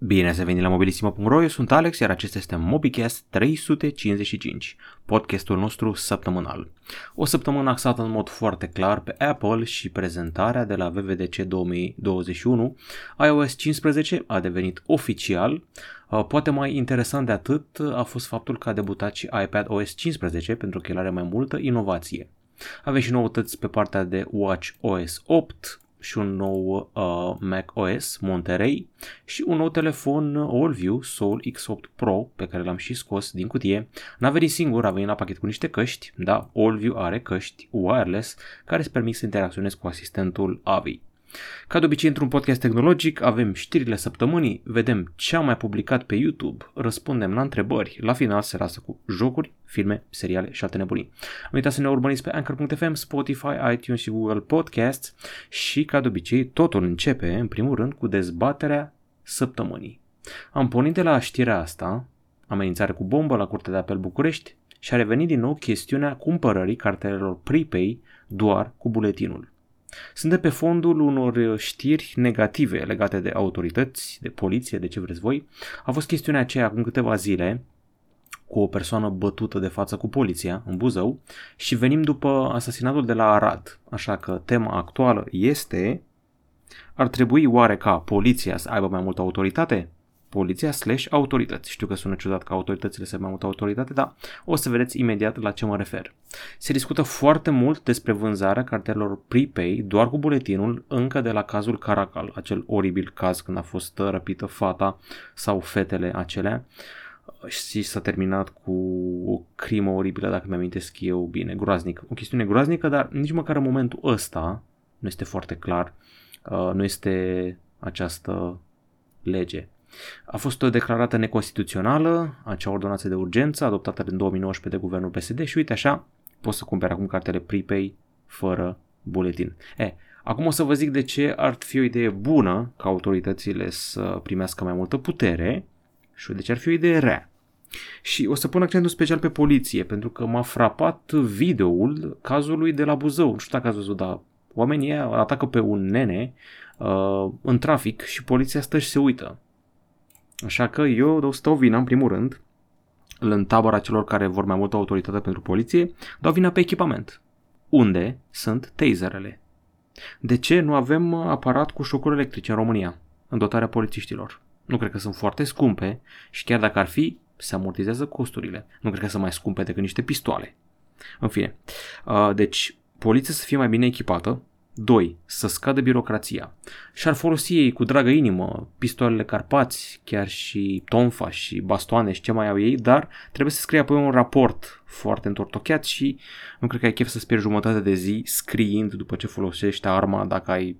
Bine ați venit la mobilisimo.ro, eu sunt Alex, iar acesta este MobiCast 355, podcastul nostru săptămânal. O săptămână axată în mod foarte clar pe Apple și prezentarea de la VVDC 2021. iOS 15 a devenit oficial, uh, Poate mai interesant de atât a fost faptul că a debutat și iPad OS 15 pentru că el are mai multă inovație. Avem și noutăți pe partea de Watch OS 8, și un nou uh, Mac OS Monterey și un nou telefon AllView Soul X8 Pro pe care l-am și scos din cutie. N-a venit singur, a venit la pachet cu niște căști, da, AllView are căști wireless care îți permit să interacționezi cu asistentul AVI. Ca de obicei, într-un podcast tehnologic, avem știrile săptămânii, vedem ce am mai publicat pe YouTube, răspundem la întrebări, la final se lasă cu jocuri, filme, seriale și alte nebunii. Nu uitați să ne urmăriți pe Anchor.fm, Spotify, iTunes și Google Podcasts și, ca de obicei, totul începe, în primul rând, cu dezbaterea săptămânii. Am pornit de la știrea asta, amenințare cu bombă la Curtea de Apel București, și a revenit din nou chestiunea cumpărării cartelelor prepay doar cu buletinul. Suntem pe fondul unor uh, știri negative legate de autorități, de poliție, de ce vreți voi. A fost chestiunea aceea acum câteva zile cu o persoană bătută de față cu poliția în Buzău și venim după asasinatul de la Arad. Așa că tema actuală este ar trebui oare ca poliția să aibă mai multă autoritate? Poliția slash autorități. Știu că sună ciudat că autoritățile să mai multă autoritate, dar o să vedeți imediat la ce mă refer. Se discută foarte mult despre vânzarea cartelor prepay doar cu buletinul încă de la cazul Caracal, acel oribil caz când a fost răpită fata sau fetele acelea și s-a terminat cu o crimă oribilă, dacă mi-amintesc eu bine, groaznic. O chestiune groaznică, dar nici măcar în momentul ăsta nu este foarte clar, uh, nu este această lege. A fost declarată neconstituțională acea ordonanță de urgență adoptată în 2019 de guvernul PSD și uite așa poți să cumperi acum cartele prepay fără buletin. E, acum o să vă zic de ce ar fi o idee bună ca autoritățile să primească mai multă putere și de ce ar fi o idee rea. Și o să pun accentul special pe poliție, pentru că m-a frapat videoul cazului de la Buzău. Nu știu dacă ați văzut, dar oamenii atacă pe un nene uh, în trafic și poliția stă și se uită. Așa că eu stau vina în primul rând în tabăra celor care vor mai multă autoritate pentru poliție, dau vina pe echipament. Unde sunt taserele? De ce nu avem aparat cu șocuri electrice în România, în dotarea polițiștilor? Nu cred că sunt foarte scumpe și chiar dacă ar fi, se amortizează costurile. Nu cred că sunt mai scumpe decât niște pistoale. În fine, deci poliția să fie mai bine echipată, 2. Să scadă birocrația. Și-ar folosi ei cu dragă inimă pistolele Carpați, chiar și tonfa și bastoane și ce mai au ei, dar trebuie să scrie apoi un raport foarte întortocheat și nu cred că ai chef să speri jumătate de zi scriind după ce folosești arma dacă ai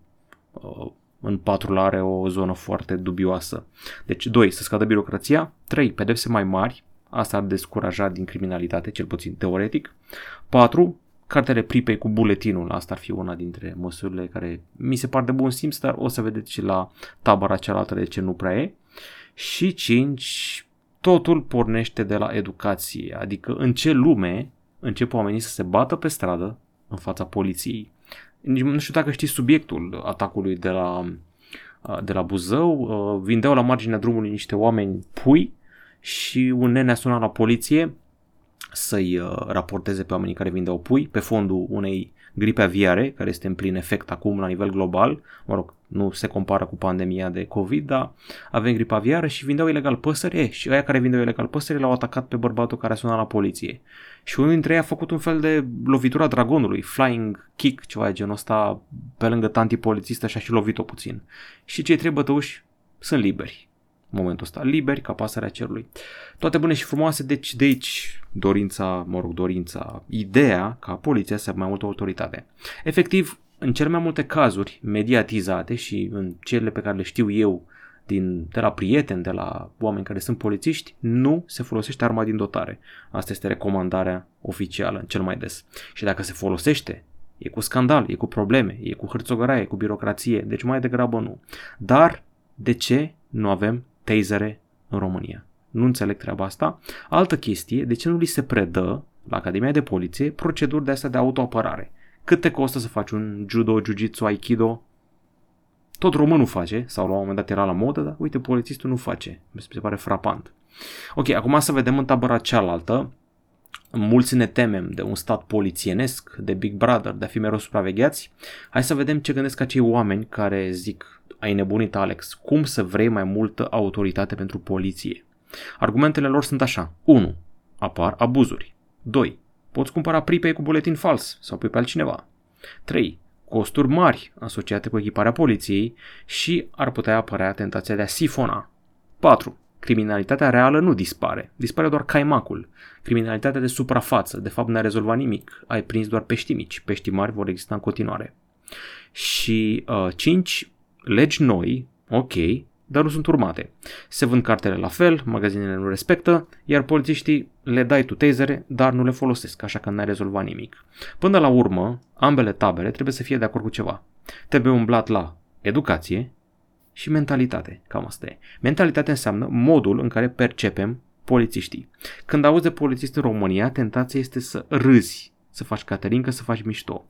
uh, în patrulare o zonă foarte dubioasă. Deci 2. Să scadă birocrația. 3. Pedepse mai mari. Asta ar descuraja din criminalitate, cel puțin teoretic. 4 cartele pripei cu buletinul, asta ar fi una dintre măsurile care mi se par de bun simț, dar o să vedeți și la tabăra cealaltă de ce nu prea e. Și 5. Totul pornește de la educație, adică în ce lume încep oamenii să se bată pe stradă în fața poliției. Nu știu dacă știți subiectul atacului de la, de la Buzău. Vindeau la marginea drumului niște oameni pui și un nene a sunat la poliție să-i uh, raporteze pe oamenii care vindeau pui pe fondul unei gripe aviare care este în plin efect acum la nivel global, mă rog, nu se compară cu pandemia de COVID, dar avem gripa aviară și vindeau ilegal păsări e, și aia care vindeau ilegal păsări l-au atacat pe bărbatul care a sunat la poliție. Și unul dintre ei a făcut un fel de lovitura dragonului, flying kick, ceva de genul ăsta, pe lângă tanti polițistă și a și lovit-o puțin. Și cei trei bătăuși sunt liberi momentul ăsta, liberi ca pasărea cerului. Toate bune și frumoase, deci de aici dorința, mă rog, dorința, ideea ca poliția să aibă mai multă autoritate. Efectiv, în cele mai multe cazuri mediatizate și în cele pe care le știu eu din, de la prieteni, de la oameni care sunt polițiști, nu se folosește arma din dotare. Asta este recomandarea oficială, cel mai des. Și dacă se folosește, e cu scandal, e cu probleme, e cu hârțogăraie, e cu birocrație, deci mai degrabă nu. Dar de ce nu avem tasere în România. Nu înțeleg treaba asta. Altă chestie, de ce nu li se predă la Academia de Poliție proceduri de astea de autoapărare? Cât te costă să faci un judo, jiu-jitsu, aikido? Tot românul face, sau la un moment dat era la modă, dar uite, polițistul nu face. Mi se pare frapant. Ok, acum să vedem în tabăra cealaltă. Mulți ne temem de un stat polițienesc, de Big Brother, de a fi mereu supravegheați. Hai să vedem ce gândesc acei oameni care zic, ai nebunit Alex, cum să vrei mai multă autoritate pentru poliție? Argumentele lor sunt așa. 1. Apar abuzuri. 2. Poți cumpăra pripei cu buletin fals sau pe altcineva. 3. Costuri mari asociate cu echiparea poliției și ar putea apărea tentația de a sifona. 4. Criminalitatea reală nu dispare, dispare doar caimacul. Criminalitatea de suprafață, de fapt n-a rezolvat nimic, ai prins doar pești mici, pești mari vor exista în continuare. Și 5. Uh, legi noi, ok, dar nu sunt urmate. Se vând cartele la fel, magazinele nu respectă, iar polițiștii le dai tu tasere, dar nu le folosesc, așa că n-ai rezolvat nimic. Până la urmă, ambele tabere trebuie să fie de acord cu ceva. Trebuie umblat la educație și mentalitate. Cam asta e. Mentalitatea înseamnă modul în care percepem polițiștii. Când auzi de polițist în România, tentația este să râzi, să faci caterincă, să faci mișto.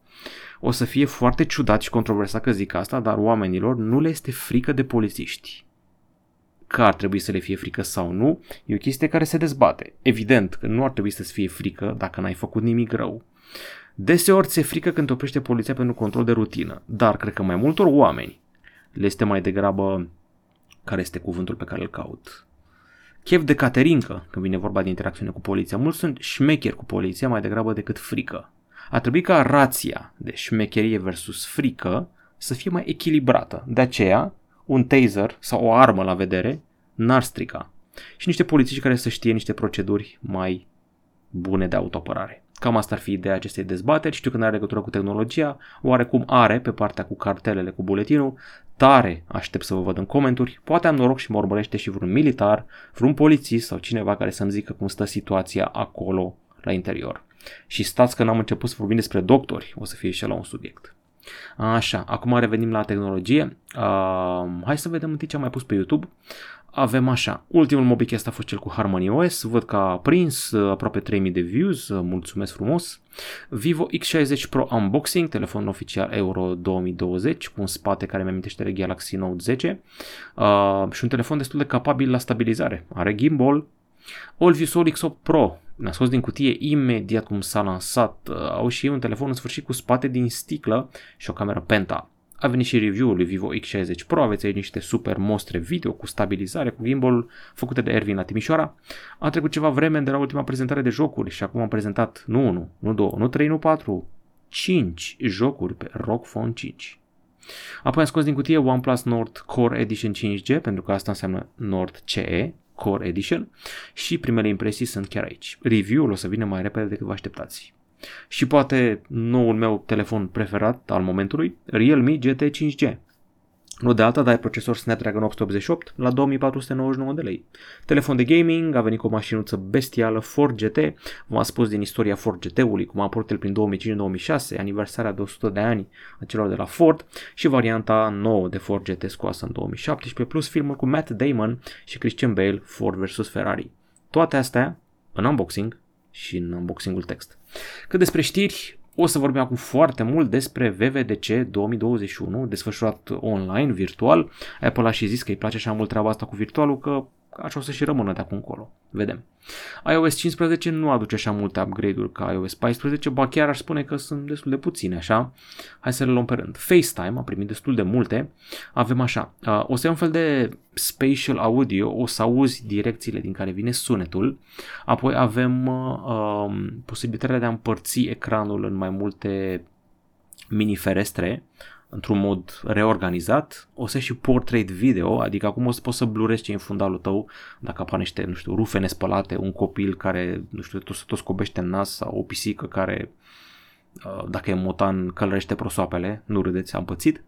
O să fie foarte ciudat și controversat că zic asta, dar oamenilor nu le este frică de polițiști că ar trebui să le fie frică sau nu, e o chestie care se dezbate. Evident că nu ar trebui să-ți fie frică dacă n-ai făcut nimic rău. Deseori ți-e frică când te oprește poliția pentru control de rutină, dar cred că mai multor oameni le este mai degrabă, care este cuvântul pe care îl caut, chef de caterincă când vine vorba de interacțiune cu poliția. Mulți sunt șmecheri cu poliția mai degrabă decât frică. A trebuit ca rația de șmecherie versus frică să fie mai echilibrată. De aceea, un taser sau o armă la vedere n-ar strica. Și niște polițiști care să știe niște proceduri mai bune de autoapărare. Cam asta ar fi ideea acestei dezbateri. Știu că nu are legătură cu tehnologia, oarecum are pe partea cu cartelele, cu buletinul. Tare aștept să vă văd în comentarii. Poate am noroc și mă urmărește și vreun militar, vreun polițist sau cineva care să-mi zică cum stă situația acolo la interior. Și stați că n-am început să vorbim despre doctori, o să fie și la un subiect. Așa, acum revenim la tehnologie. Uh, hai să vedem întâi ce am mai pus pe YouTube. Avem așa, ultimul MobiCast a fost cel cu Harmony OS, văd că a prins uh, aproape 3000 de views, uh, mulțumesc frumos. Vivo X60 Pro Unboxing, telefon oficial Euro 2020 cu un spate care mi amintește de Galaxy Note 10 uh, și un telefon destul de capabil la stabilizare. Are gimbal, AllView Solix 8 Pro, ne-a scos din cutie imediat cum s-a lansat. Uh, au și un telefon în sfârșit cu spate din sticlă și o cameră Penta. A venit și review-ul lui Vivo X60 Pro, aveți aici niște super mostre video cu stabilizare, cu gimbal făcute de Ervin la Timișoara. A trecut ceva vreme de la ultima prezentare de jocuri și acum am prezentat nu 1, nu 2, nu 3, nu 4, 5 jocuri pe ROG Phone 5. Apoi am scos din cutie OnePlus Nord Core Edition 5G, pentru că asta înseamnă Nord CE, Core Edition și primele impresii sunt chiar aici. Review-ul o să vină mai repede decât vă așteptați. Și poate noul meu telefon preferat al momentului, Realme GT 5G. Nu de alta, dar procesor Snapdragon 888 la 2499 de lei. Telefon de gaming, a venit cu o mașinuță bestială Ford GT, v-am spus din istoria Ford GT-ului, cum a apărut el prin 2005-2006, aniversarea de 100 de ani a celor de la Ford și varianta nouă de Ford GT scoasă în 2017, plus filmul cu Matt Damon și Christian Bale, Ford vs. Ferrari. Toate astea în unboxing și în unboxingul text. Cât despre știri, o să vorbim acum foarte mult despre VVDC 2021, desfășurat online, virtual. Apple a și zis că îi place așa mult treaba asta cu virtualul, că așa o să și rămână de acum încolo. Vedem. iOS 15 nu aduce așa multe upgrade-uri ca iOS 14, ba chiar aș spune că sunt destul de puține, așa. Hai să le luăm pe rând. FaceTime a primit destul de multe. Avem așa, uh, o să ai un fel de spatial audio, o să auzi direcțiile din care vine sunetul. Apoi avem uh, um, posibilitatea de a împărți ecranul în mai multe mini ferestre într-un mod reorganizat, o să și portrait video, adică acum o să poți să blurezi ce în fundalul tău, dacă apar niște, nu știu, rufe nespălate, un copil care, nu știu, tot, tot scobește în nas sau o pisică care uh, dacă e motan, călărește prosoapele, nu râdeți, am pățit.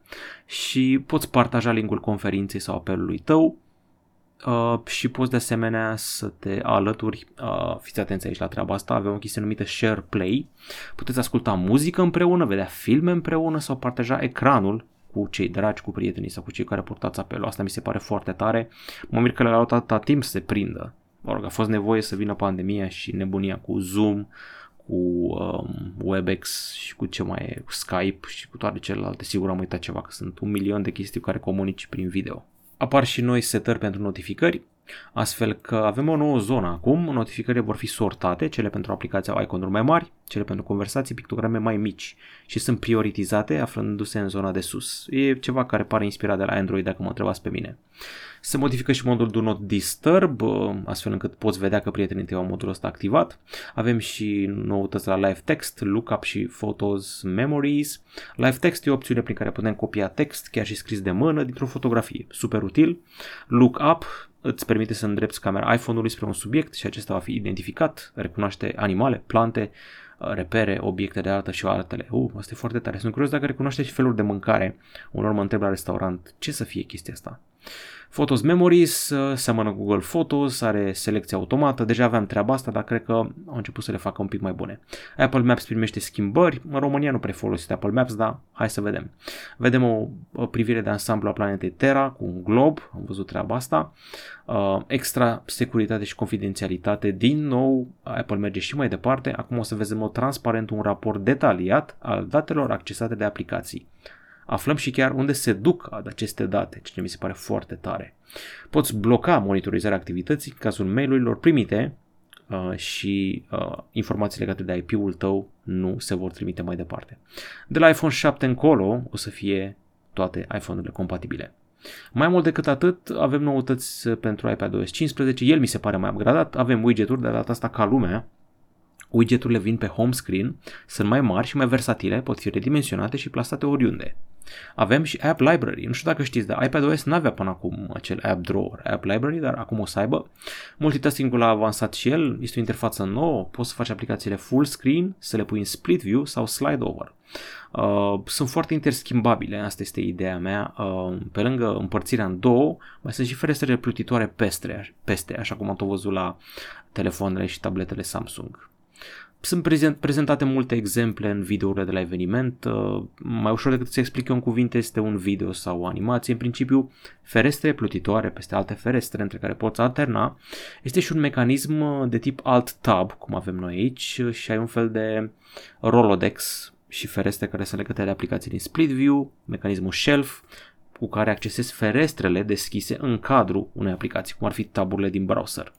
Și poți partaja linkul conferinței sau apelului tău Uh, și poți de asemenea să te alături, uh, fiți atenți aici la treaba asta, avem o chestie numită Share Play, puteți asculta muzică împreună, vedea filme împreună sau partaja ecranul cu cei dragi, cu prietenii sau cu cei care portați apelul. Asta mi se pare foarte tare. Mă mir că le-a luat atâta timp să se prindă. Mă rog, a fost nevoie să vină pandemia și nebunia cu Zoom, cu um, WebEx și cu ce mai e, cu Skype și cu toate celelalte. Sigur am uitat ceva, că sunt un milion de chestii cu care comunici prin video. Apar și noi setări pentru notificări, astfel că avem o nouă zonă acum, notificările vor fi sortate, cele pentru aplicația au iconuri mai mari, cele pentru conversații, pictograme mai mici și sunt prioritizate aflându-se în zona de sus. E ceva care pare inspirat de la Android dacă mă întrebați pe mine. Se modifică și modul Do Not Disturb, uh, astfel încât poți vedea că prietenii tăi au modul ăsta activat. Avem și noutăți la Live Text, Lookup și Photos Memories. Live Text e o opțiune prin care putem copia text, chiar și scris de mână, dintr-o fotografie. Super util. Lookup îți permite să îndrepți camera iPhone-ului spre un subiect și acesta va fi identificat, recunoaște animale, plante, uh, repere, obiecte de artă și altele. Uh, asta e foarte tare. Sunt curios dacă recunoaște și feluri de mâncare. Unor mă întreb la restaurant ce să fie chestia asta. Photos Memories uh, seamănă Google Photos, are selecție automată, deja aveam treaba asta, dar cred că au început să le facă un pic mai bune. Apple Maps primește schimbări, în România nu prea folosit Apple Maps, dar hai să vedem. Vedem o, o privire de ansamblu a planetei Terra cu un glob, am văzut treaba asta. Uh, extra securitate și confidențialitate, din nou Apple merge și mai departe, acum o să vedem o transparent un raport detaliat al datelor accesate de aplicații aflăm și chiar unde se duc aceste date, ceea ce mi se pare foarte tare. Poți bloca monitorizarea activității în cazul mail-urilor primite uh, și uh, informații legate de IP-ul tău nu se vor trimite mai departe. De la iPhone 7 încolo o să fie toate iPhone-urile compatibile. Mai mult decât atât, avem noutăți pentru iPadOS 15, el mi se pare mai upgradat, avem widget-uri de data asta ca lumea, Widgeturile vin pe home screen, sunt mai mari și mai versatile, pot fi redimensionate și plasate oriunde. Avem și App Library. Nu știu dacă știți, dar iPadOS nu avea până acum acel App Drawer, App Library, dar acum o să aibă. Multitasking-ul a avansat și el, este o interfață nouă, poți să faci aplicațiile full screen, să le pui în split view sau slide over. Uh, sunt foarte interschimbabile, asta este ideea mea. Uh, pe lângă împărțirea în două, mai sunt și ferestrele plutitoare peste, peste așa cum am tot văzut la telefoanele și tabletele Samsung. Sunt prezent, prezentate multe exemple în videourile de la eveniment. Uh, mai ușor decât să explic eu în cuvinte este un video sau o animație. În principiu, ferestre plutitoare peste alte ferestre între care poți alterna. Este și un mecanism uh, de tip Alt-Tab, cum avem noi aici, uh, și ai un fel de Rolodex și ferestre care sunt legate de aplicații din Split View, mecanismul Shelf, cu care accesezi ferestrele deschise în cadrul unei aplicații, cum ar fi taburile din browser.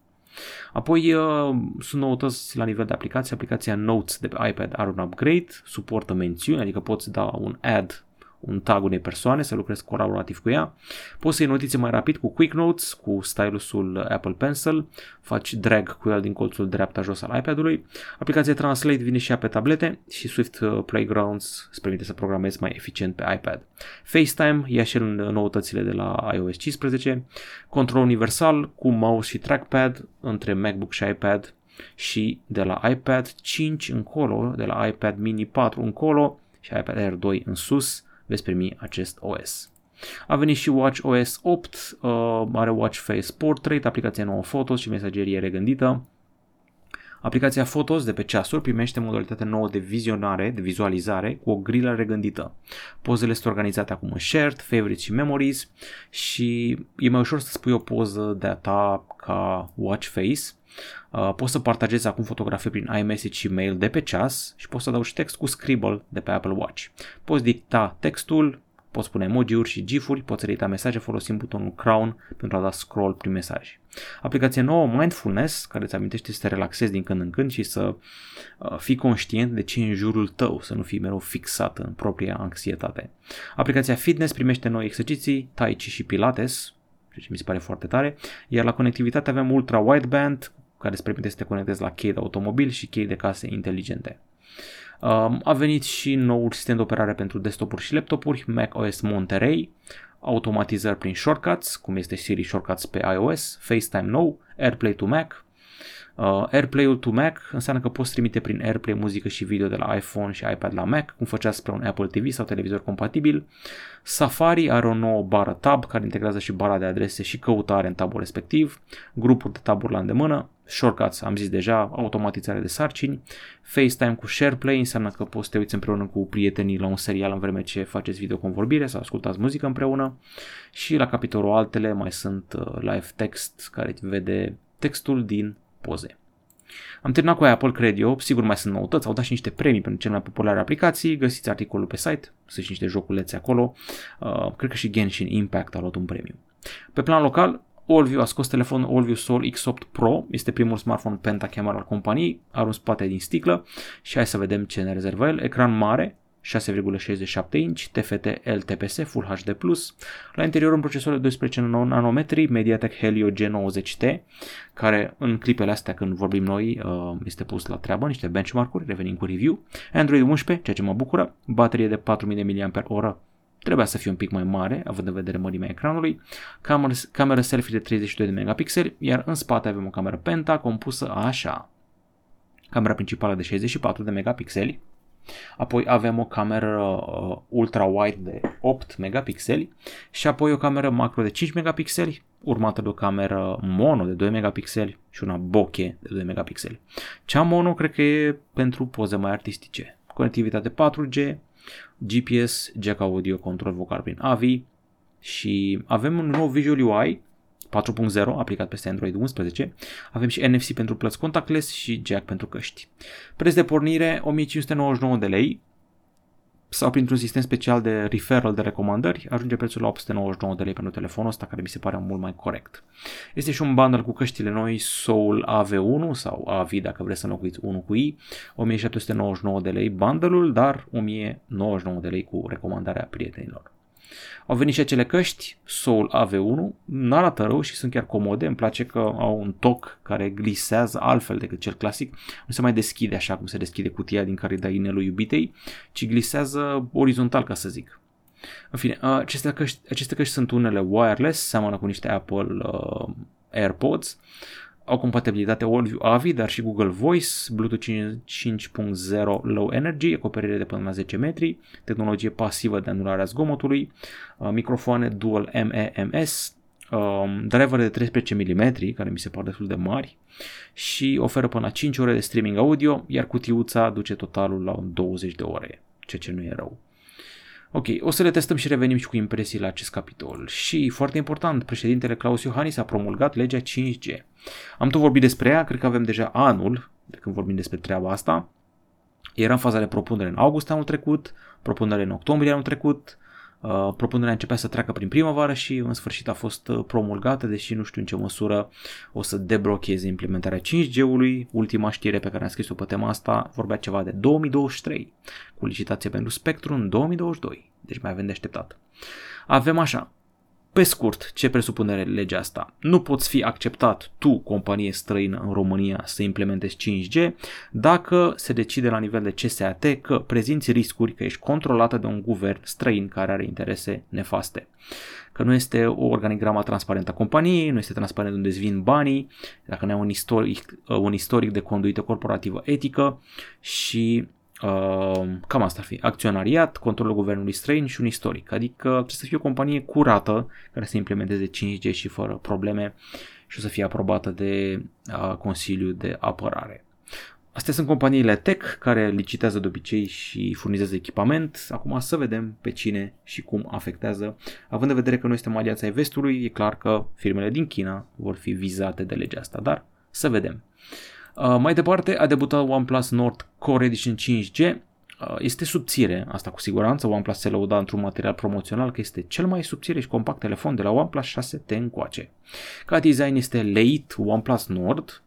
Apoi uh, sunt noutăți la nivel de aplicație. Aplicația Notes de pe iPad are un upgrade, suportă mențiuni, adică poți da un add un tag unei persoane, să lucrezi colaborativ cu ea. Poți să iei notițe mai rapid cu Quick Notes, cu stylusul Apple Pencil, faci drag cu el din colțul dreapta-jos al iPad-ului. Aplicația Translate vine și ea pe tablete și Swift uh, Playgrounds îți permite să programezi mai eficient pe iPad. FaceTime ia și el noutățile de la iOS 15, control universal cu mouse și trackpad între MacBook și iPad și de la iPad 5 încolo, de la iPad mini 4 încolo și iPad Air 2 în sus, veți primi acest OS. A venit și Watch OS 8, uh, are Watch Face Portrait, aplicația nouă Photos și mesagerie regândită. Aplicația Photos de pe ceasuri primește modalitatea nouă de vizionare, de vizualizare, cu o grilă regândită. Pozele sunt organizate acum în Shared, Favorites și Memories și e mai ușor să spui o poză de a ta ca Watch Face Uh, poți să partajezi acum fotografii prin iMessage și mail de pe ceas și poți să adaugi text cu Scribble de pe Apple Watch. Poți dicta textul, poți pune emoji-uri și gif-uri, poți edita mesaje folosind butonul Crown pentru a da scroll prin mesaj. Aplicația nouă Mindfulness, care îți amintește să te relaxezi din când în când și să uh, fii conștient de ce e în jurul tău, să nu fii mereu fixat în propria anxietate. Aplicația Fitness primește noi exerciții, Tai Chi și Pilates, ceea ce mi se pare foarte tare, iar la conectivitate avem ultra wideband care îți permite să te conectezi la chei de automobil și chei de case inteligente. Um, a venit și noul sistem de operare pentru desktop-uri și laptopuri, Mac OS Monterey, automatizări prin shortcuts, cum este Siri Shortcuts pe iOS, FaceTime nou, AirPlay to Mac, Uh, AirPlay-ul to Mac înseamnă că poți trimite prin AirPlay muzică și video de la iPhone și iPad la Mac, cum făcea spre un Apple TV sau televizor compatibil. Safari are o nouă bară tab care integrează și bara de adrese și căutare în tabul respectiv, grupuri de taburi la îndemână, shortcuts, am zis deja, automatizare de sarcini, FaceTime cu SharePlay înseamnă că poți să te uiți împreună cu prietenii la un serial în vreme ce faceți videoconvorbire sau ascultați muzică împreună și la capitolul altele mai sunt uh, live text care vede textul din poze. Am terminat cu Apple, cred eu, sigur mai sunt noutăți, au dat și niște premii pentru cele mai populare aplicații, găsiți articolul pe site, sunt și niște joculețe acolo, uh, cred că și Genshin Impact a luat un premiu. Pe plan local, Allview a scos telefonul Allview Soul X8 Pro, este primul smartphone pentacamera al companiei, are un spate din sticlă. Și hai să vedem ce ne rezervă el. Ecran mare, 6,67 inch, TFT LTPS Full HD+, la interior un procesor de 12 nanometri Mediatek Helio G90T, care în clipele astea când vorbim noi uh, este pus la treabă, niște benchmark-uri, revenim cu review, Android 11, ceea ce mă bucură, baterie de 4000 mAh, trebuia să fie un pic mai mare, având în vedere mărimea ecranului, cameră, cameră selfie de 32 de megapixeli, iar în spate avem o cameră penta compusă așa. Camera principală de 64 de megapixeli, Apoi avem o cameră uh, ultra-wide de 8 megapixeli și apoi o cameră macro de 5 megapixeli, urmată de o cameră mono de 2 megapixeli și una bokeh de 2 megapixeli. Cea mono cred că e pentru poze mai artistice. Conectivitate 4G, GPS, jack audio, control vocal prin AVI și avem un nou Visual UI 4.0 aplicat peste Android 11. Avem și NFC pentru plăți contactless și jack pentru căști. Preț de pornire 1599 de lei sau printr-un sistem special de referral de recomandări ajunge prețul la 899 de lei pentru telefonul ăsta care mi se pare mult mai corect. Este și un bundle cu căștile noi Soul AV1 sau AV dacă vreți să înlocuiți 1 cu I, 1799 de lei bundle-ul, dar 1099 de lei cu recomandarea prietenilor. Au venit și acele căști Soul AV1, nu arată rău și sunt chiar comode, îmi place că au un toc care glisează altfel decât cel clasic, nu se mai deschide așa cum se deschide cutia din care îi dai inelul iubitei, ci glisează orizontal ca să zic. În fine, aceste căști, aceste căști sunt unele wireless, seamănă cu niște Apple uh, AirPods, au compatibilitate AVI, dar și Google Voice, Bluetooth 5.0 Low Energy, acoperire de până la 10 metri, tehnologie pasivă de anulare a zgomotului, uh, microfoane Dual MEMS, um, driver de 13 mm, care mi se par destul de mari, și oferă până la 5 ore de streaming audio, iar cutiuța duce totalul la 20 de ore, ceea ce nu e rău. Ok, o să le testăm și revenim și cu impresii la acest capitol. Și, foarte important, președintele Claus Iohannis a promulgat legea 5G. Am tot vorbit despre ea, cred că avem deja anul de când vorbim despre treaba asta. Era în faza de propunere în august anul trecut, propunere în octombrie anul trecut, Uh, propunerea începea să treacă prin primăvară și în sfârșit a fost uh, promulgată, deși nu știu în ce măsură o să deblocheze implementarea 5G-ului. Ultima știre pe care am scris-o pe tema asta vorbea ceva de 2023, cu licitație pentru Spectrum în 2022, deci mai avem de așteptat. Avem așa, pe scurt, ce presupune legea asta? Nu poți fi acceptat tu, companie străină în România, să implementezi 5G dacă se decide la nivel de CSAT că prezinți riscuri că ești controlată de un guvern străin care are interese nefaste. Că nu este o organigramă transparentă a companiei, nu este transparent unde îți vin banii, dacă nu ai un istoric, un istoric de conduită corporativă etică și Uh, cam asta ar fi. Acționariat, controlul guvernului străin și un istoric. Adică trebuie să fie o companie curată care să implementeze 5G și fără probleme și o să fie aprobată de uh, Consiliul de Apărare. Astea sunt companiile tech care licitează de obicei și furnizează echipament. Acum să vedem pe cine și cum afectează. Având în vedere că noi suntem aliața vestului, e clar că firmele din China vor fi vizate de legea asta, dar să vedem. Uh, mai departe a debutat OnePlus Nord Core Edition 5G. Uh, este subțire, asta cu siguranță. OnePlus se lăuda într-un material promoțional că este cel mai subțire și compact telefon de la OnePlus 6T încoace. Ca design este late OnePlus Nord,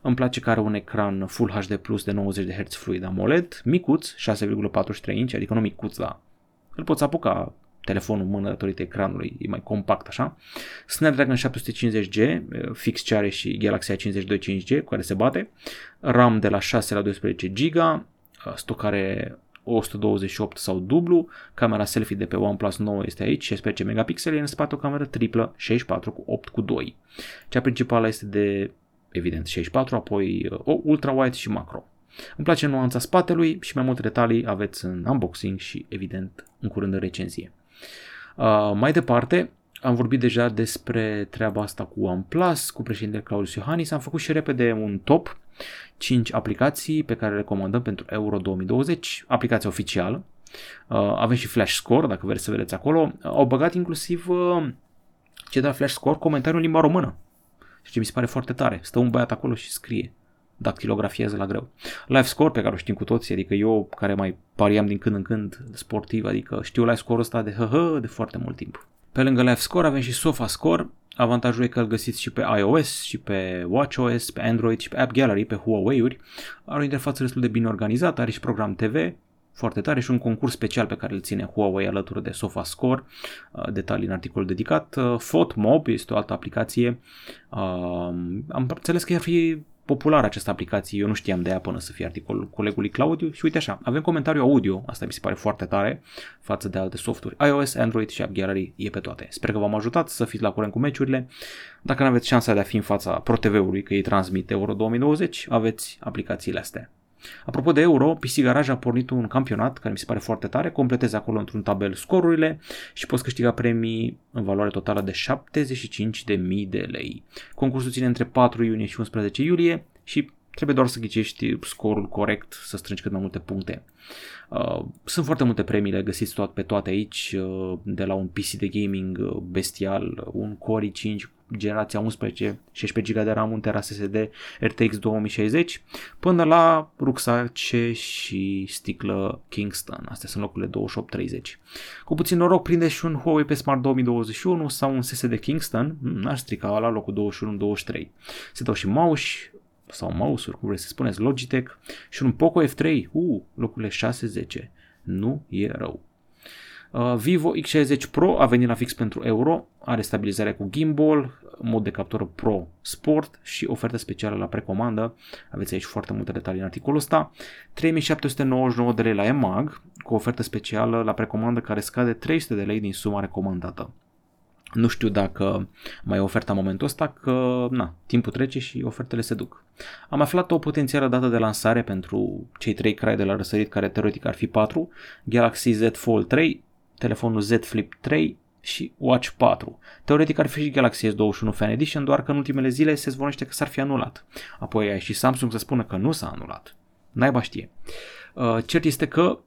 îmi place că are un ecran Full HD Plus de 90 de Hz Fluid AMOLED, micuț, 6,43 inch, adică nu micuț, dar îl poți apuca telefonul în mână datorită ecranului, e mai compact așa. Snapdragon 750G, fix ce are și Galaxy A52 5G cu care se bate. RAM de la 6 la 12 GB, stocare 128 sau dublu, camera selfie de pe OnePlus 9 este aici, 16 megapixeli, în spate o cameră triplă 64 cu 8 cu 2. Cea principală este de evident 64, apoi o ultra wide și macro. Îmi place nuanța spatelui și mai multe detalii aveți în unboxing și evident în curând în recenzie. Uh, mai departe, am vorbit deja despre treaba asta cu OnePlus, cu președintele Claudius Iohannis, am făcut și repede un top 5 aplicații pe care le recomandăm pentru Euro 2020, aplicația oficială. Uh, avem și Flash Score, dacă vreți să vedeți acolo. Au băgat inclusiv uh, ce de la Flash Score comentariul în limba română. Și ce mi se pare foarte tare. Stă un băiat acolo și scrie. Dactilografiez la greu. Live score pe care o știm cu toții, adică eu care mai pariam din când în când sportiv, adică știu live score ăsta de hă de foarte mult timp. Pe lângă live score avem și sofa score, avantajul e că îl găsiți și pe iOS, și pe WatchOS, pe Android și pe App Gallery, pe Huawei-uri. Are o interfață destul de bine organizată, are și program TV, foarte tare și un concurs special pe care îl ține Huawei alături de SofaScore, uh, detalii în articolul dedicat. Uh, FotMob este o altă aplicație. Uh, am înțeles că ar fi populară această aplicație, eu nu știam de ea până să fie articolul colegului Claudiu și uite așa, avem comentariu audio, asta mi se pare foarte tare față de alte softuri. iOS, Android și App Gallery e pe toate. Sper că v-am ajutat să fiți la curent cu meciurile. Dacă nu aveți șansa de a fi în fața Pro TV-ului că îi transmit Euro 2020, aveți aplicațiile astea. Apropo de Euro, PC Garage a pornit un campionat care mi se pare foarte tare, completezi acolo într-un tabel scorurile și poți câștiga premii în valoare totală de 75.000 de lei. Concursul ține între 4 iunie și 11 iulie și trebuie doar să ghicești scorul corect, să strângi cât mai multe puncte. Uh, sunt foarte multe premii, le găsiți tot pe toate aici, uh, de la un PC de gaming uh, bestial, un Core i5 generația 11, 16 GB de RAM, un tera SSD RTX 2060, până la rucsace și sticlă Kingston. Astea sunt locurile 28-30. Cu puțin noroc prinde și un Huawei pe Smart 2021 sau un SSD Kingston, hmm, n-ar strica la locul 21-23. Se dau și mouse sau mouse-uri, cum vreți să spuneți, Logitech și un Poco F3, uh, locurile 6-10. Nu e rău. Uh, Vivo X60 Pro a venit la fix pentru euro, are stabilizare cu gimbal, mod de captură Pro Sport și ofertă specială la precomandă. Aveți aici foarte multe detalii în articolul ăsta. 3799 de lei la EMAG, cu ofertă specială la precomandă care scade 300 de lei din suma recomandată. Nu știu dacă mai e oferta în momentul ăsta, că na, timpul trece și ofertele se duc. Am aflat o potențială dată de lansare pentru cei trei crai de la răsărit care teoretic ar fi 4, Galaxy Z Fold 3, telefonul Z Flip 3 și Watch 4. Teoretic ar fi și Galaxy S21 Fan Edition, doar că în ultimele zile se zvonește că s-ar fi anulat. Apoi ai și Samsung să spună că nu s-a anulat. Naiba știe. Uh, cert este că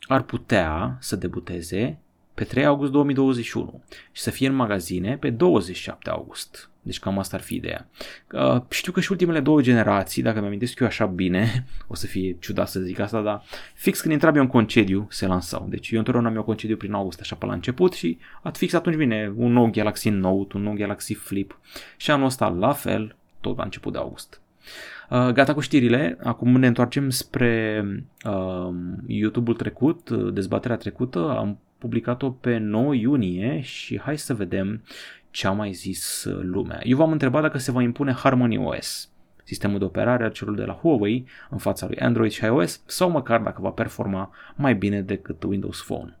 ar putea să debuteze pe 3 august 2021 și să fie în magazine pe 27 august. Deci cam asta ar fi ideea. Uh, știu că și ultimele două generații, dacă mi amintesc eu așa bine, o să fie ciudat să zic asta, dar fix când intram eu în concediu se lansau. Deci eu întotdeauna am eu concediu prin august, așa pe la început și at fix atunci vine un nou Galaxy Note, un nou Galaxy Flip și anul ăsta la fel, tot la început de august. Uh, gata cu știrile, acum ne întoarcem spre uh, YouTube-ul trecut, dezbaterea trecută, am publicat-o pe 9 iunie și hai să vedem ce a mai zis uh, lumea. Eu v-am întrebat dacă se va impune Harmony OS, sistemul de operare al celor de la Huawei în fața lui Android și iOS, sau măcar dacă va performa mai bine decât Windows Phone.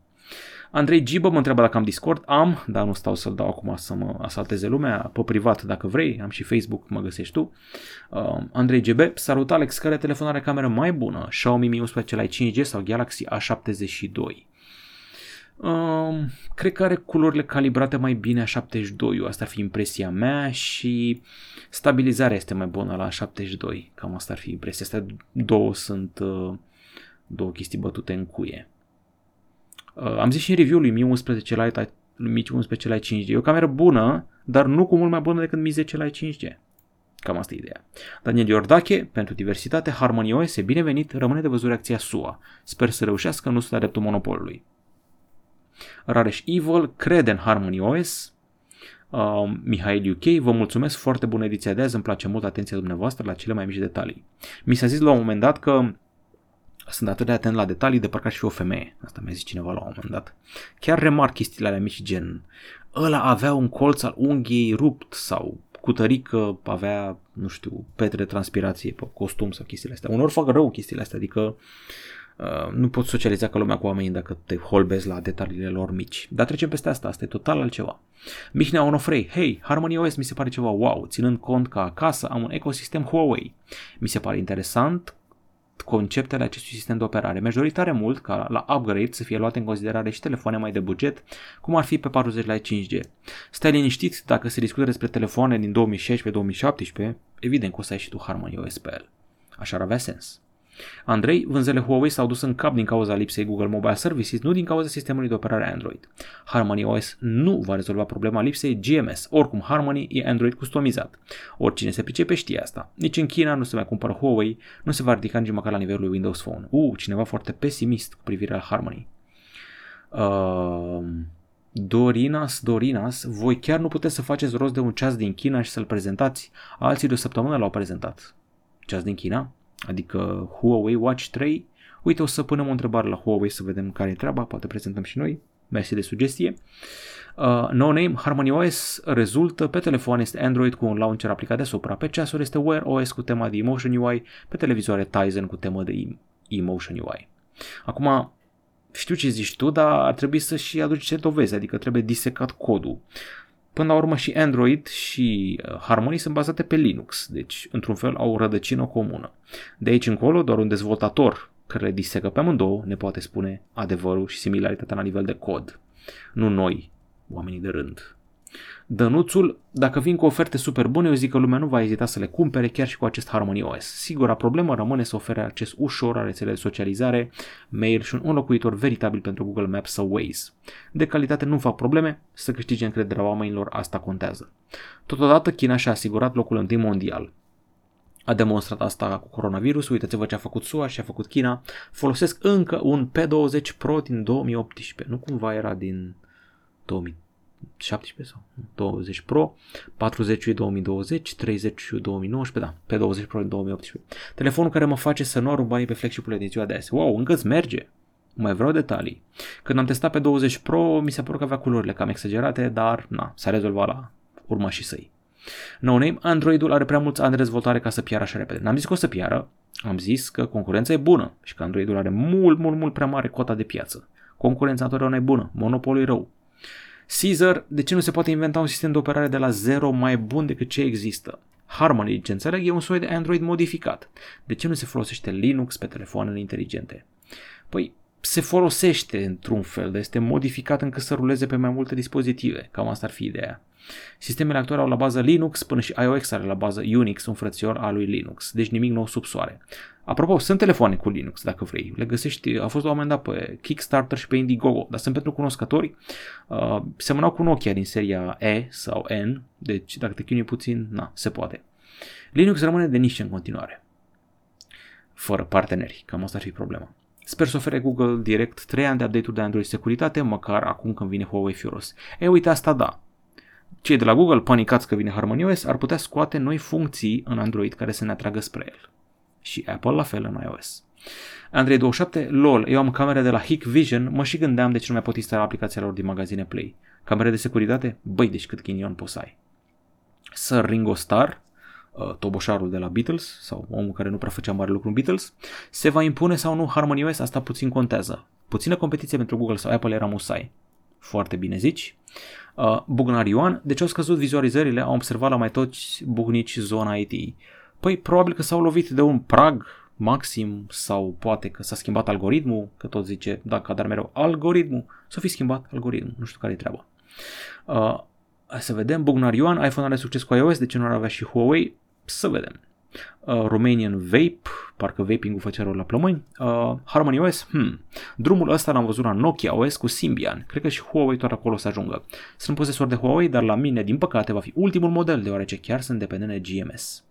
Andrei Gibă mă întreabă dacă am Discord. Am, dar nu stau să-l dau acum să mă asalteze lumea. Pe privat, dacă vrei, am și Facebook, mă găsești tu. Uh, Andrei GB, salut Alex, care telefon are cameră mai bună? Xiaomi Mi 11 Lite 5G sau Galaxy A72? Um, cred că are culorile calibrate mai bine a 72, asta ar fi impresia mea și stabilizarea este mai bună la 72, cam asta ar fi impresia. Astea două sunt uh, două chestii bătute în cuie. Uh, am zis și în review-ul lui Mi 11 Lite, Mi 11 Lite 5G, e o cameră bună, dar nu cu mult mai bună decât Mi 10 Lite 5G. Cam asta e ideea. Daniel Iordache, pentru diversitate, Harmony OS e binevenit, rămâne de văzut reacția SUA. Sper să reușească, nu sunt adeptul monopolului. Rareș Evil crede în Harmony OS. Uh, Mihail UK, vă mulțumesc, foarte bună ediția de azi, îmi place mult atenția dumneavoastră la cele mai mici detalii. Mi s-a zis la un moment dat că sunt atât de atent la detalii de parcă aș fi o femeie. Asta mi-a zis cineva la un moment dat. Chiar remarc chestiile alea mici gen ăla avea un colț al unghiei rupt sau cu tărică avea, nu știu, petre de transpirație pe costum sau chestiile astea. Unor fac rău chestiile astea, adică Uh, nu poți socializa ca lumea cu oamenii dacă te holbezi la detaliile lor mici. Dar trecem peste asta, asta e total altceva. Mihnea Onofrei, hei, Harmony OS mi se pare ceva wow, ținând cont că acasă am un ecosistem Huawei. Mi se pare interesant conceptele acestui sistem de operare. Mi-aș dori tare mult ca la upgrade să fie luate în considerare și telefoane mai de buget, cum ar fi pe 40 la 5G. Stai liniștit dacă se discută despre telefoane din 2016-2017, evident că o să ai și tu Harmony OS pe el. Așa ar avea sens. Andrei, vânzările Huawei s-au dus în cap din cauza lipsei Google Mobile Services, nu din cauza sistemului de operare Android. Harmony OS nu va rezolva problema lipsei GMS. Oricum, Harmony e Android customizat. Oricine se pricepe știe asta. Nici în China nu se mai cumpără Huawei, nu se va ridica nici măcar la nivelul Windows Phone. Uh, cineva foarte pesimist cu privire la Harmony. Uh, Dorinas, Dorinas, voi chiar nu puteți să faceți rost de un ceas din China și să-l prezentați? Alții de o săptămână l-au prezentat. Ceas din China? Adică Huawei Watch 3? Uite, o să punem o întrebare la Huawei să vedem care e treaba, poate prezentăm și noi. Mersi de sugestie. Uh, no Name Harmony OS rezultă pe telefon este Android cu un launcher aplicat deasupra, pe ceasuri este Wear OS cu tema de Emotion UI, pe televizoare Tizen cu temă de Emotion UI. Acum, știu ce zici tu, dar ar trebui să și aduci ce dovezi, adică trebuie disecat codul. Până la urmă și Android și uh, Harmony sunt bazate pe Linux, deci într-un fel au o rădăcină comună. De aici încolo, doar un dezvoltator care le disecă pe amândouă ne poate spune adevărul și similaritatea la nivel de cod. Nu noi, oamenii de rând. Dănuțul, dacă vin cu oferte super bune, eu zic că lumea nu va ezita să le cumpere chiar și cu acest Harmony OS. Sigura problemă rămâne să ofere acces ușor la rețele de socializare, mail și un înlocuitor veritabil pentru Google Maps sau Waze. De calitate nu fac probleme, să câștige încrederea oamenilor, asta contează. Totodată, China și-a asigurat locul întâi mondial a demonstrat asta cu coronavirus, uitați-vă ce a făcut SUA și a făcut China, folosesc încă un P20 Pro din 2018, nu cumva era din 2000 17 sau 20 Pro, 40 2020, 30 2019, da, pe 20 Pro 2018. Telefonul care mă face să nu arunc banii pe flagship din ziua de azi. Wow, încă îți merge. Mai vreau detalii. Când am testat pe 20 Pro, mi s-a părut că avea culorile cam exagerate, dar na, s-a rezolvat la urma și săi. No name, Androidul are prea mulți ani de dezvoltare ca să piară așa repede. N-am zis că o să piară, am zis că concurența e bună și că Androidul are mult, mult, mult prea mare cota de piață. Concurența întotdeauna e bună, monopolul e rău. Caesar, de ce nu se poate inventa un sistem de operare de la zero mai bun decât ce există? Harmony, ce înțeleg, e un soi de Android modificat. De ce nu se folosește Linux pe telefoanele inteligente? Păi, se folosește într-un fel, dar este modificat încât să ruleze pe mai multe dispozitive. Cam asta ar fi ideea. Sistemele actuale au la bază Linux, până și iOS are la bază Unix, un frățior al lui Linux, deci nimic nou sub soare. Apropo, sunt telefoane cu Linux, dacă vrei. Le găsești, a fost la un moment dat pe Kickstarter și pe Indiegogo, dar sunt pentru cunoscători. Uh, semănau cu Nokia din seria E sau N, deci dacă te chinui puțin, na, se poate. Linux rămâne de nișă în continuare. Fără parteneri, cam asta ar fi problema. Sper să ofere Google direct 3 ani de update-uri de Android securitate, măcar acum când vine Huawei Furious. E, uite, asta da. Cei de la Google, panicați că vine HarmonyOS, ar putea scoate noi funcții în Android care să ne atragă spre el și Apple la fel în iOS. Andrei 27, lol, eu am camere de la Hikvision, mă și gândeam de ce nu mai pot instala aplicația lor din magazine Play. Camere de securitate? Băi, deci cât ghinion poți să ai. Sir Ringo Starr, uh, toboșarul de la Beatles, sau omul care nu prea făcea mare lucru în Beatles, se va impune sau nu Harmony OS, asta puțin contează. Puțină competiție pentru Google sau Apple era musai. Foarte bine zici. Uh, Bugnar Ioan, de ce au scăzut vizualizările? Am observat la mai toți bucnici zona IT. Păi probabil că s-au lovit de un prag maxim sau poate că s-a schimbat algoritmul, că tot zice, dacă dar mereu algoritmul, să fi schimbat algoritmul, nu știu care e treaba. Uh, hai să vedem, Bugnar Ioan, iPhone are succes cu iOS, de ce nu ar avea și Huawei? Să vedem. Uh, Romanian Vape, parcă vaping-ul făcea rol la plămâni. Uh, Harmony OS, hmm. Drumul ăsta l-am văzut la Nokia OS cu Symbian. Cred că și Huawei tot acolo să ajungă. Sunt posesor de Huawei, dar la mine, din păcate, va fi ultimul model, deoarece chiar sunt dependent de GMS.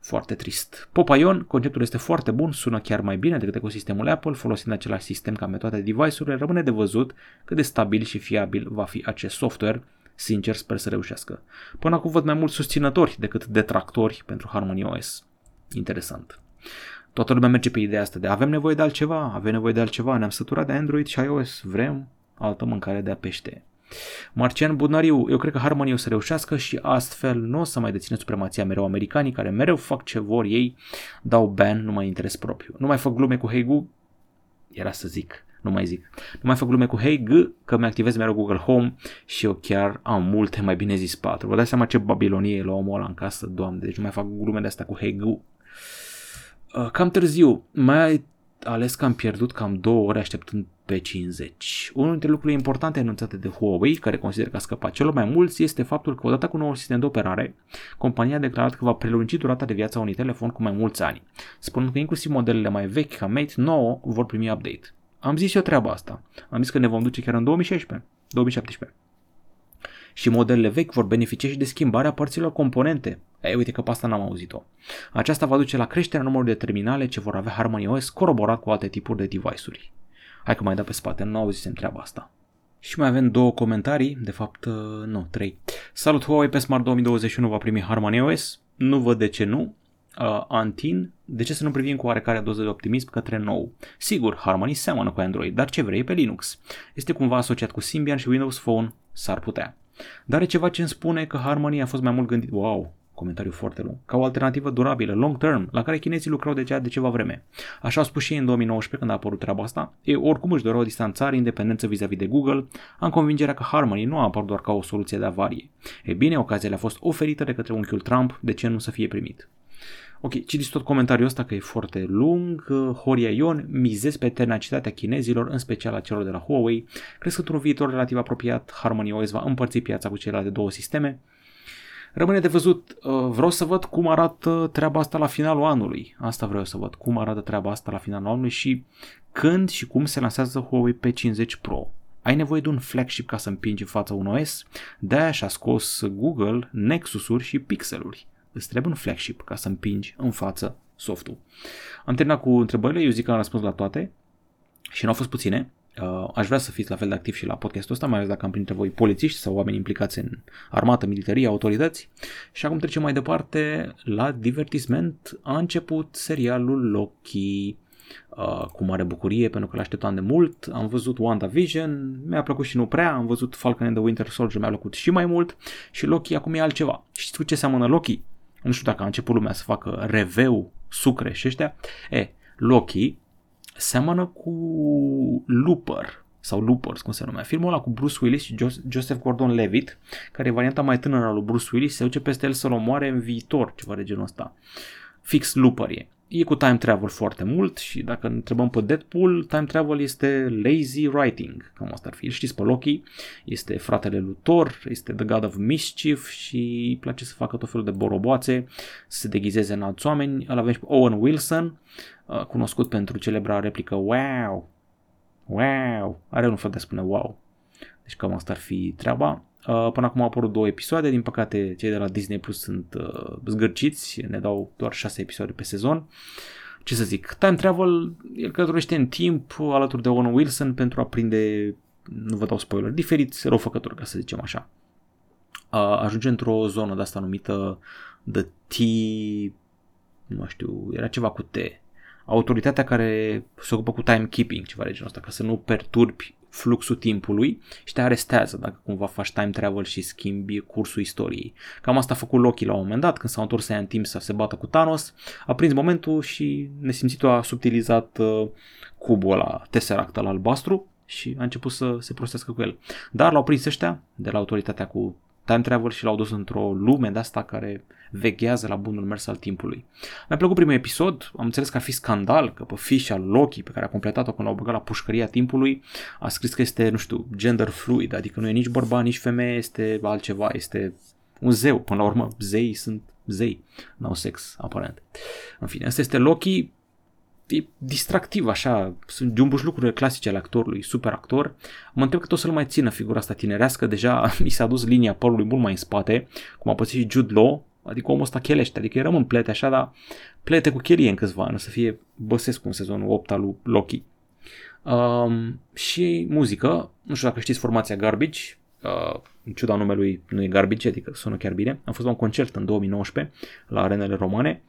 Foarte trist. Popaion, conceptul este foarte bun, sună chiar mai bine decât ecosistemul Apple, folosind același sistem ca pe toate device-urile, rămâne de văzut cât de stabil și fiabil va fi acest software. Sincer, sper să reușească. Până acum văd mai mulți susținători decât detractori pentru Harmony OS. Interesant. Toată lumea merge pe ideea asta de avem nevoie de altceva, avem nevoie de altceva, ne-am săturat de Android și iOS, vrem altă mâncare de a pește. Marcian Budnariu, eu cred că Harmony o să reușească și astfel nu o să mai deține supremația mereu americanii care mereu fac ce vor ei, dau ban numai interes propriu. Nu mai fac glume cu Hey Gu, era să zic, nu mai zic. Nu mai fac glume cu Hey G, că mi-activez mereu Google Home și eu chiar am multe, mai bine zis patru. Vă dați seama ce babilonie e la omul ăla în casă, doamne, deci nu mai fac glume de asta cu Hey Gu. Uh, cam târziu, mai ales că am pierdut cam două ore așteptând pe 50. Unul dintre lucrurile importante anunțate de Huawei, care consider că a scăpat celor mai mulți, este faptul că odată cu noul sistem de operare, compania a declarat că va prelungi durata de viață a unui telefon cu mai mulți ani, spunând că inclusiv modelele mai vechi ca Mate 9 vor primi update. Am zis eu treaba asta. Am zis că ne vom duce chiar în 2016, 2017 și modelele vechi vor beneficia și de schimbarea părților componente. Ei, uite că pe asta n-am auzit-o. Aceasta va duce la creșterea numărului de terminale ce vor avea Harmony OS coroborat cu alte tipuri de device-uri. Hai că mai da pe spate, nu auzisem treaba asta. Și mai avem două comentarii, de fapt, uh, nu, trei. Salut Huawei pe Smart 2021 va primi Harmony OS? Nu văd de ce nu. Uh, Antin, de ce să nu privim cu oarecare doză de optimism către nou? Sigur, Harmony seamănă cu Android, dar ce vrei pe Linux? Este cumva asociat cu Symbian și Windows Phone? S-ar putea. Dar e ceva ce îmi spune că Harmony a fost mai mult gândit, wow, comentariu foarte lung, ca o alternativă durabilă, long term, la care chinezii lucrau deja de ceva vreme. Așa au spus și ei în 2019 când a apărut treaba asta. Ei oricum își doreau distanțare, independență vis-a-vis de Google, am convingerea că Harmony nu a apărut doar ca o soluție de avarie. E bine, ocazia le-a fost oferită de către unchiul Trump, de ce nu să fie primit? Ok, citiți tot comentariul ăsta că e foarte lung. Horia Ion, mizez pe tenacitatea chinezilor, în special a celor de la Huawei. Crezi că într-un viitor relativ apropiat Harmony OS va împărți piața cu celelalte două sisteme? Rămâne de văzut, uh, vreau să văd cum arată treaba asta la finalul anului. Asta vreau să văd, cum arată treaba asta la finalul anului și când și cum se lansează Huawei P50 Pro. Ai nevoie de un flagship ca să împingi în fața un OS? De-aia și-a scos Google Nexus-uri și Pixeluri. Îți trebuie un flagship ca să împingi în față softul. Am terminat cu întrebările, eu zic că am răspuns la toate și nu au fost puține. Uh, aș vrea să fiți la fel de activ și la podcastul ăsta, mai ales dacă am printre voi polițiști sau oameni implicați în armată, militarie, autorități. Și acum trecem mai departe la divertisment. A început serialul Loki uh, cu mare bucurie pentru că l-așteptam de mult. Am văzut WandaVision, mi-a plăcut și nu prea, am văzut Falcon and the Winter Soldier, mi-a plăcut și mai mult și Loki acum e altceva. Știți cu ce seamănă Loki? Nu știu dacă a început lumea să facă reveu, sucre și ăștia. E, Loki seamănă cu Looper sau Loopers, cum se numea. Filmul ăla cu Bruce Willis și Joseph Gordon-Levitt, care e varianta mai tânără a lui Bruce Willis, se duce peste el să-l omoare în viitor, ceva de genul ăsta. Fix Looper e. E cu time travel foarte mult și dacă întrebăm pe Deadpool, time travel este lazy writing, cam asta ar fi. Știți pe Loki, este fratele lui Thor, este the god of mischief și îi place să facă tot felul de boroboațe, să se deghizeze în alți oameni. Îl avem și pe Owen Wilson, uh, cunoscut pentru celebra replică wow, wow, are un fel de spune wow. Deci cam asta ar fi treaba. Uh, până acum au apărut două episoade, din păcate cei de la Disney Plus sunt uh, zgârciți, ne dau doar șase episoade pe sezon. Ce să zic, time travel, el călătorește în timp alături de Owen Wilson pentru a prinde, nu vă dau spoiler, diferiți răufăcători, ca să zicem așa. Uh, ajunge într-o zonă de asta numită The T, nu știu, era ceva cu T, autoritatea care se ocupă cu timekeeping, ceva de genul ăsta, ca să nu perturbi fluxul timpului și te arestează dacă cumva faci time travel și schimbi cursul istoriei. Cam asta a făcut Loki la un moment dat, când s-a întors în timp să se bată cu Thanos, a prins momentul și nesimțitul a subtilizat uh, cubul ăla, Tesseract al albastru și a început să se prostească cu el. Dar l-au prins ăștia de la autoritatea cu time travel și l-au dus într-o lume de asta care veghează la bunul mers al timpului. Mi-a plăcut primul episod, am înțeles că ar fi scandal, că pe fișa Loki pe care a completat-o când l-au băgat la pușcăria timpului, a scris că este, nu știu, gender fluid, adică nu e nici bărbat, nici femeie, este altceva, este un zeu. Până la urmă, zeii sunt zei, n-au sex, aparent. În fine, asta este Loki, e distractiv așa, sunt jumbuși lucrurile clasice ale actorului, super actor. Mă întreb că tot să-l mai țină figura asta tinerească, deja mi s-a dus linia părului mult mai în spate, cum a pățit și Jude Law, adică omul ăsta chelește, adică rămân plete așa, dar plete cu chelie în câțiva ani, o să fie Băsescu în sezonul 8 al lui Loki. Um, și muzică, nu știu dacă știți formația Garbage, uh, în ciuda numelui nu e Garbage, adică sună chiar bine. Am fost la un concert în 2019 la arenele romane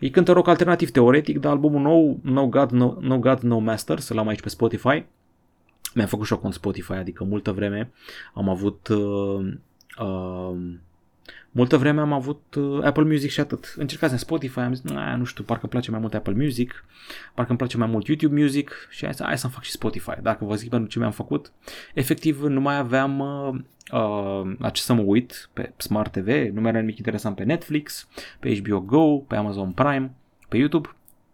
ei cântă rock alternativ teoretic, dar albumul nou, No God, No, no, God, no Master, să-l am aici pe Spotify. Mi-am făcut și cont Spotify, adică multă vreme am avut uh, uh, multă vreme am avut uh, Apple Music și atât. Încercați în Spotify, am zis, nu știu, parcă îmi place mai mult Apple Music, parcă îmi place mai mult YouTube Music și hai, hai să-mi fac și Spotify. Dacă vă zic pentru ce mi-am făcut, efectiv nu mai aveam uh, uh, la ce să mă uit pe Smart TV, nu mai era nimic interesant pe Netflix, pe HBO Go, pe Amazon Prime, pe YouTube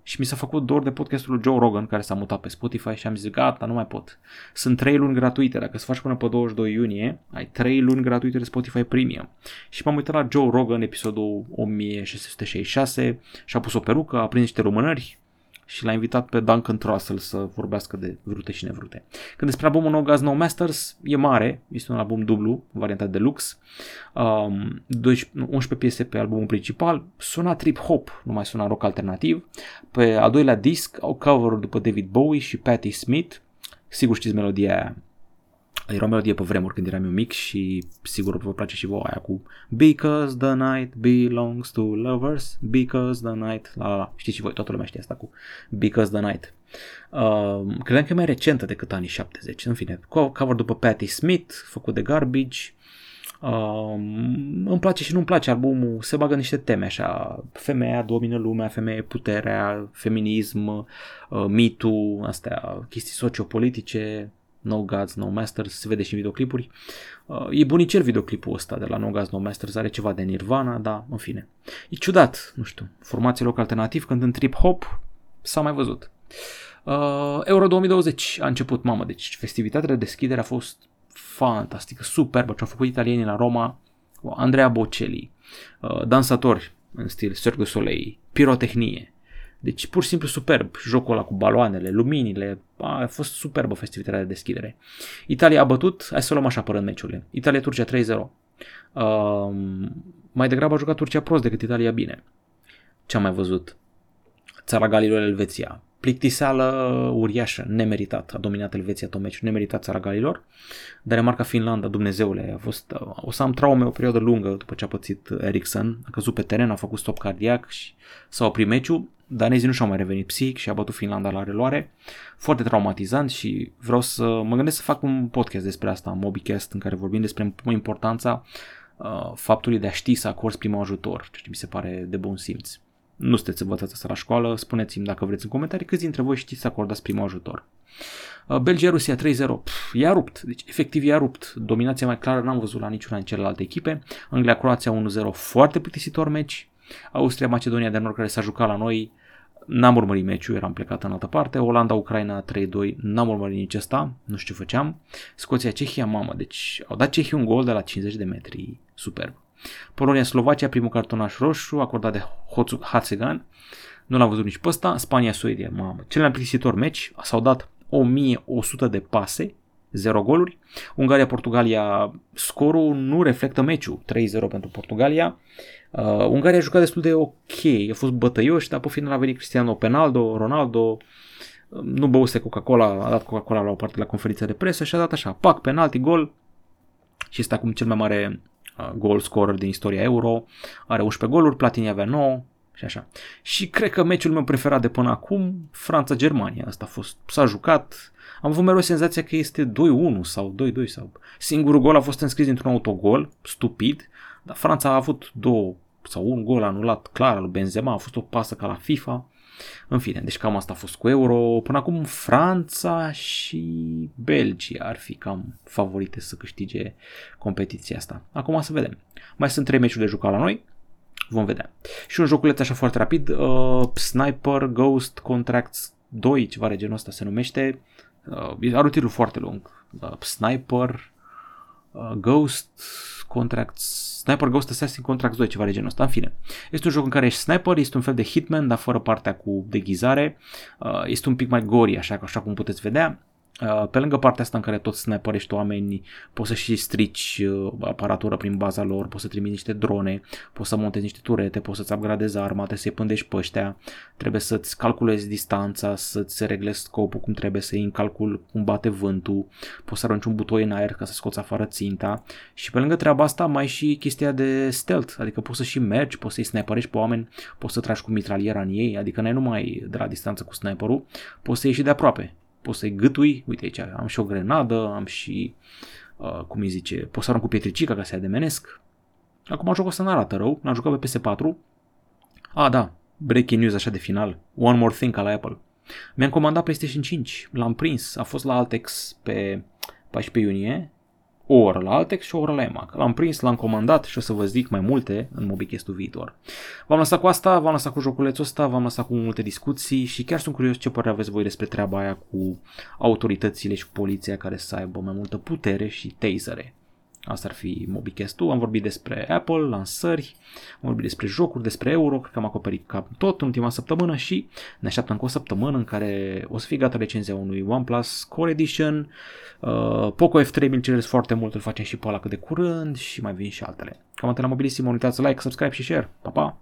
și mi s-a făcut dor de podcastul lui Joe Rogan care s-a mutat pe Spotify și am zis gata, nu mai pot. Sunt 3 luni gratuite, dacă îți faci până pe 22 iunie, ai 3 luni gratuite de Spotify Premium. Și m-am uitat la Joe Rogan, episodul 1666 și a pus o perucă, a prins niște lumânări, și l-a invitat pe Duncan Trussell să vorbească de vrute și nevrute. Când despre albumul No Gas No Masters, e mare, este un album dublu, varianta deluxe, um, 12, 11 piese pe albumul principal, suna trip-hop, nu mai suna rock alternativ. Pe al doilea disc au cover după David Bowie și Patti Smith, sigur știți melodia aia, era o melodie pe vremuri când eram eu mic și sigur vă place și vouă aia cu Because the night belongs to lovers, because the night, la, la, știți și voi, toată lumea știe asta cu Because the night. Uh, credeam că e mai recentă decât anii 70, în fine, cover după Patti Smith, făcut de Garbage, Uh, îmi place și nu-mi place albumul, se bagă niște teme așa, femeia domină lumea, femeie puterea, feminism, uh, mitul, astea, chestii sociopolitice, No Gods, No Masters, se vede și în videoclipuri. Uh, e bunicel videoclipul ăsta de la No Gods, No Masters, are ceva de Nirvana, da, în fine. E ciudat, nu știu, formație loc alternativ când în trip-hop s-a mai văzut. Uh, Euro 2020 a început, mamă, deci festivitatea de deschidere a fost fantastică, superbă, ce au făcut italienii la Roma, Andrea Bocelli, uh, dansatori în stil Cirque du Soleil, pirotehnie, deci pur și simplu superb jocul ăla cu baloanele, luminile, a, fost superbă festivitatea de deschidere. Italia a bătut, hai să luăm așa părând meciurile. Italia-Turcia 3-0. Uh, mai degrabă a jucat Turcia prost decât Italia bine. Ce am mai văzut? Țara Galilor Elveția. Plictiseală uriașă, nemeritat. A dominat Elveția tot meciul, nemeritat țara Galilor. Danemarca, Finlanda, Dumnezeule, a fost, o să am traume o perioadă lungă după ce a pățit Ericsson, a căzut pe teren, a făcut stop cardiac și s-a oprit meciul danezii nu și-au mai revenit psihic și a bătut Finlanda la reluare. Foarte traumatizant și vreau să mă gândesc să fac un podcast despre asta, un Mobicast, în care vorbim despre importanța uh, faptului de a ști să acorzi primul ajutor, ceea ce mi se pare de bun simț. Nu sunteți învățați asta la școală, spuneți-mi dacă vreți în comentarii câți dintre voi știți să acordați primul ajutor. Uh, Belgia-Rusia 3-0, Pff, i-a rupt, deci efectiv i-a rupt. Dominația mai clară n-am văzut la niciuna în celelalte echipe. Anglia-Croația 1-0, foarte plictisitor meci. Austria, Macedonia de Nord care s-a jucat la noi, n-am urmărit meciul, eram plecat în altă parte. Olanda, Ucraina 3-2, n-am urmărit nici asta, nu știu ce făceam. Scoția, Cehia, mamă, deci au dat Cehii un gol de la 50 de metri, superb. Polonia, Slovacia, primul cartonaș roșu, acordat de Hatzegan, nu l-am văzut nici pe ăsta. Spania, Suedia, mamă, cel mai plictisitor meci, s-au dat 1100 de pase, 0 goluri. Ungaria, Portugalia, scorul nu reflectă meciul, 3-0 pentru Portugalia. Uh, Ungaria a jucat destul de ok, a fost bătăioși, dar pe final a venit Cristiano Penaldo, Ronaldo, uh, nu băuse Coca-Cola, a dat Coca-Cola la o parte la conferința de presă și a dat așa, pac, penalti, gol și este acum cel mai mare uh, goal scorer din istoria Euro, are 11 goluri, Platini avea 9 și așa. Și cred că meciul meu preferat de până acum, Franța-Germania, asta a fost, s-a jucat, am avut mereu senzația că este 2-1 sau 2-2 sau... Singurul gol a fost înscris dintr-un autogol, stupid, dar Franța a avut două sau un gol anulat clar al lui Benzema, a fost o pasă ca la FIFA. În fine, deci cam asta a fost cu Euro. Până acum Franța și Belgia ar fi cam favorite să câștige competiția asta. Acum să vedem. Mai sunt trei meciuri de jucat la noi. Vom vedea. Și un joculeț așa foarte rapid. Uh, Sniper Ghost Contracts 2, ceva de genul ăsta se numește. Uh, are un titlu foarte lung. Uh, Sniper uh, Ghost Contracts Sniper Ghost Assassin Contracts 2, ceva de genul ăsta, în fine. Este un joc în care ești sniper, este un fel de hitman, dar fără partea cu deghizare. Uh, este un pic mai gory, așa, așa cum puteți vedea. Uh, pe lângă partea asta în care tot sniperești oameni, poți să și strici uh, aparatură prin baza lor, poți să trimiți niște drone, poți să montezi niște turete, poți să-ți upgradezi arma, trebuie să-i pândești pe ăștia, trebuie să-ți calculezi distanța, să-ți reglezi scopul cum trebuie, să iei în calcul cum bate vântul, poți să arunci un butoi în aer ca să scoți afară ținta și pe lângă treaba asta mai și chestia de stealth, adică poți să și mergi, poți să-i sniperești pe oameni, poți să tragi cu mitraliera în ei, adică n-ai numai de la distanță cu sniperul, poți să ieși de aproape poți să-i gâtui, uite aici am și o grenadă, am și, uh, cum îi zice, poți să arunc cu pietricica ca să-i ademenesc. Acum jocul ăsta n-arată rău, l-am jucat pe PS4. A, da, breaking news așa de final, One More Thing ca la Apple. Mi-am comandat PlayStation 5, l-am prins, a fost la Altex pe 14 iunie, o oră la Altex și o oră la EMAG. L-am prins, l-am comandat și o să vă zic mai multe în MobiCast-ul viitor. V-am lăsat cu asta, v-am lăsat cu joculețul ăsta, v-am lăsat cu multe discuții și chiar sunt curios ce părere aveți voi despre treaba aia cu autoritățile și cu poliția care să aibă mai multă putere și tasere. Asta ar fi MobiCast-ul. Am vorbit despre Apple, lansări, am vorbit despre jocuri, despre euro, cred că am acoperit cam tot în ultima săptămână și ne așteaptă încă o săptămână în care o să fie gata recenzia unui OnePlus Core Edition, uh, Poco F3 mi cereți foarte mult, îl facem și pe ăla cât de curând și mai vin și altele. Cam atât la Mobilissimo, nu uitați să like, subscribe și share. Pa, pa!